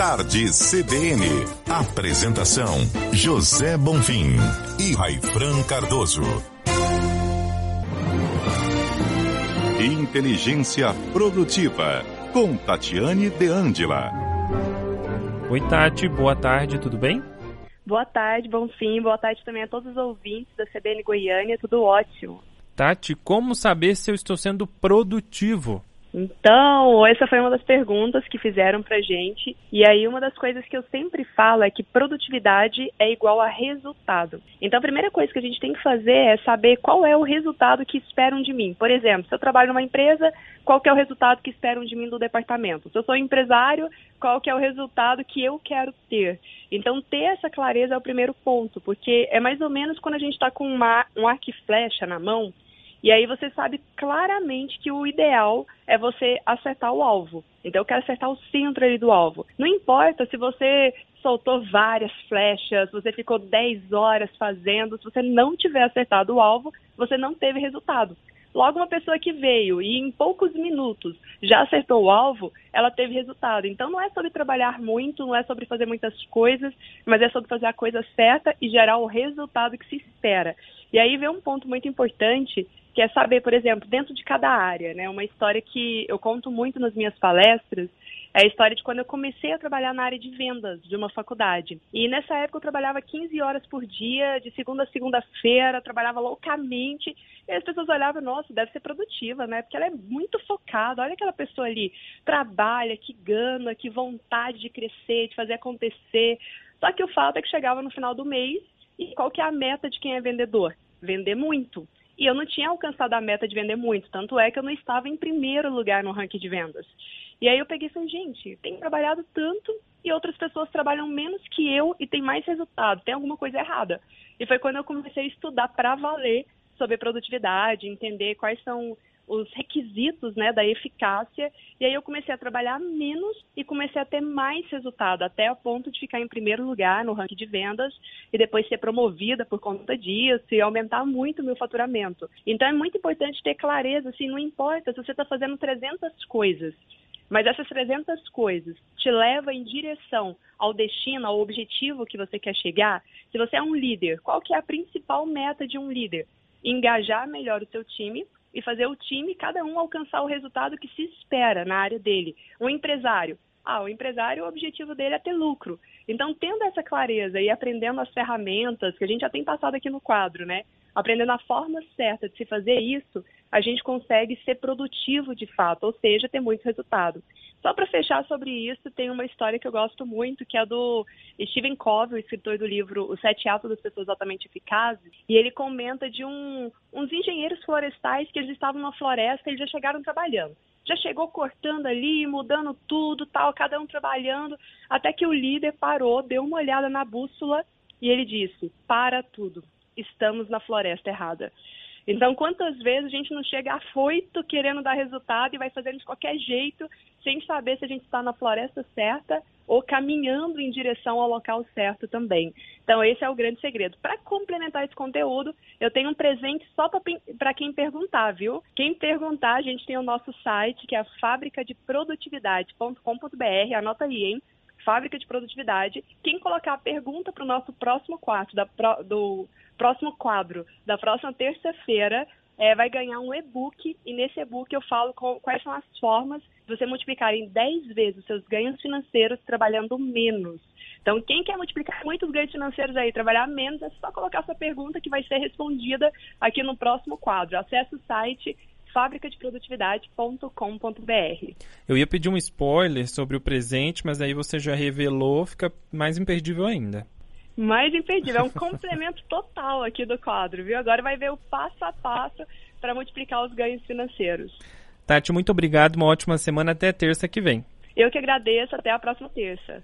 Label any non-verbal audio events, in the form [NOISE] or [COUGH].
Tarde CBN. Apresentação: José Bonfim e Raifran Cardoso. Inteligência Produtiva, com Tatiane De Angela. Oi, Tati, boa tarde, tudo bem? Boa tarde, Bonfim. Boa tarde também a todos os ouvintes da CBN Goiânia, tudo ótimo. Tati, como saber se eu estou sendo produtivo? Então, essa foi uma das perguntas que fizeram pra gente. E aí, uma das coisas que eu sempre falo é que produtividade é igual a resultado. Então, a primeira coisa que a gente tem que fazer é saber qual é o resultado que esperam de mim. Por exemplo, se eu trabalho numa empresa, qual que é o resultado que esperam de mim do departamento? Se eu sou empresário, qual que é o resultado que eu quero ter? Então, ter essa clareza é o primeiro ponto, porque é mais ou menos quando a gente está com uma, um arco e flecha na mão e aí você sabe claramente que o ideal é você acertar o alvo. Então eu quero acertar o centro ali do alvo. Não importa se você soltou várias flechas, você ficou 10 horas fazendo, se você não tiver acertado o alvo, você não teve resultado. Logo, uma pessoa que veio e em poucos minutos já acertou o alvo, ela teve resultado. Então, não é sobre trabalhar muito, não é sobre fazer muitas coisas, mas é sobre fazer a coisa certa e gerar o resultado que se espera. E aí vem um ponto muito importante que é saber, por exemplo, dentro de cada área, né? Uma história que eu conto muito nas minhas palestras é a história de quando eu comecei a trabalhar na área de vendas de uma faculdade. E nessa época eu trabalhava 15 horas por dia, de segunda a segunda-feira, trabalhava loucamente. E as pessoas olhavam, nossa, deve ser produtiva, né? Porque ela é muito focada. Olha aquela pessoa ali, trabalha, que gana, que vontade de crescer, de fazer acontecer. Só que o fato é que chegava no final do mês e qual que é a meta de quem é vendedor? Vender muito. E eu não tinha alcançado a meta de vender muito, tanto é que eu não estava em primeiro lugar no ranking de vendas. E aí eu peguei e falei, gente, tenho trabalhado tanto e outras pessoas trabalham menos que eu e tem mais resultado, tem alguma coisa errada. E foi quando eu comecei a estudar para valer sobre produtividade, entender quais são os requisitos né, da eficácia, e aí eu comecei a trabalhar menos e comecei a ter mais resultado, até a ponto de ficar em primeiro lugar no ranking de vendas e depois ser promovida por conta disso e aumentar muito o meu faturamento. Então é muito importante ter clareza, assim, não importa se você está fazendo 300 coisas, mas essas 300 coisas te levam em direção ao destino, ao objetivo que você quer chegar. Se você é um líder, qual que é a principal meta de um líder? Engajar melhor o seu time e fazer o time, cada um alcançar o resultado que se espera na área dele. Um empresário, ah, o empresário, o objetivo dele é ter lucro. Então, tendo essa clareza e aprendendo as ferramentas, que a gente já tem passado aqui no quadro, né? Aprendendo a forma certa de se fazer isso, a gente consegue ser produtivo de fato, ou seja, ter muito resultado. Só para fechar sobre isso, tem uma história que eu gosto muito, que é do Stephen Covey, o escritor do livro Os Sete Atos das Pessoas Altamente Eficazes, e ele comenta de um, uns engenheiros florestais que eles estavam na floresta e eles já chegaram trabalhando já chegou cortando ali, mudando tudo, tal, cada um trabalhando, até que o líder parou, deu uma olhada na bússola e ele disse: "Para tudo. Estamos na floresta errada". Então, quantas vezes a gente não chega afoito querendo dar resultado e vai fazendo de qualquer jeito, sem saber se a gente está na floresta certa ou caminhando em direção ao local certo também. Então, esse é o grande segredo. Para complementar esse conteúdo, eu tenho um presente só para quem perguntar, viu? Quem perguntar, a gente tem o nosso site, que é fabricadeprodutividade.com.br. Anota aí, hein? Fábrica de Produtividade. Quem colocar a pergunta para o nosso próximo quarto, da, do próximo quadro da próxima terça-feira, é, vai ganhar um e-book e nesse e-book eu falo quais são as formas de você multiplicar em 10 vezes seus ganhos financeiros trabalhando menos. Então, quem quer multiplicar muitos ganhos financeiros aí, trabalhar menos, é só colocar sua pergunta que vai ser respondida aqui no próximo quadro. Acesse o site fabricadeprodutividade.com.br. Eu ia pedir um spoiler sobre o presente, mas aí você já revelou, fica mais imperdível ainda mais imperdível. É um [LAUGHS] complemento total aqui do quadro, viu? Agora vai ver o passo a passo para multiplicar os ganhos financeiros. Tati, muito obrigado. Uma ótima semana. Até terça que vem. Eu que agradeço. Até a próxima terça.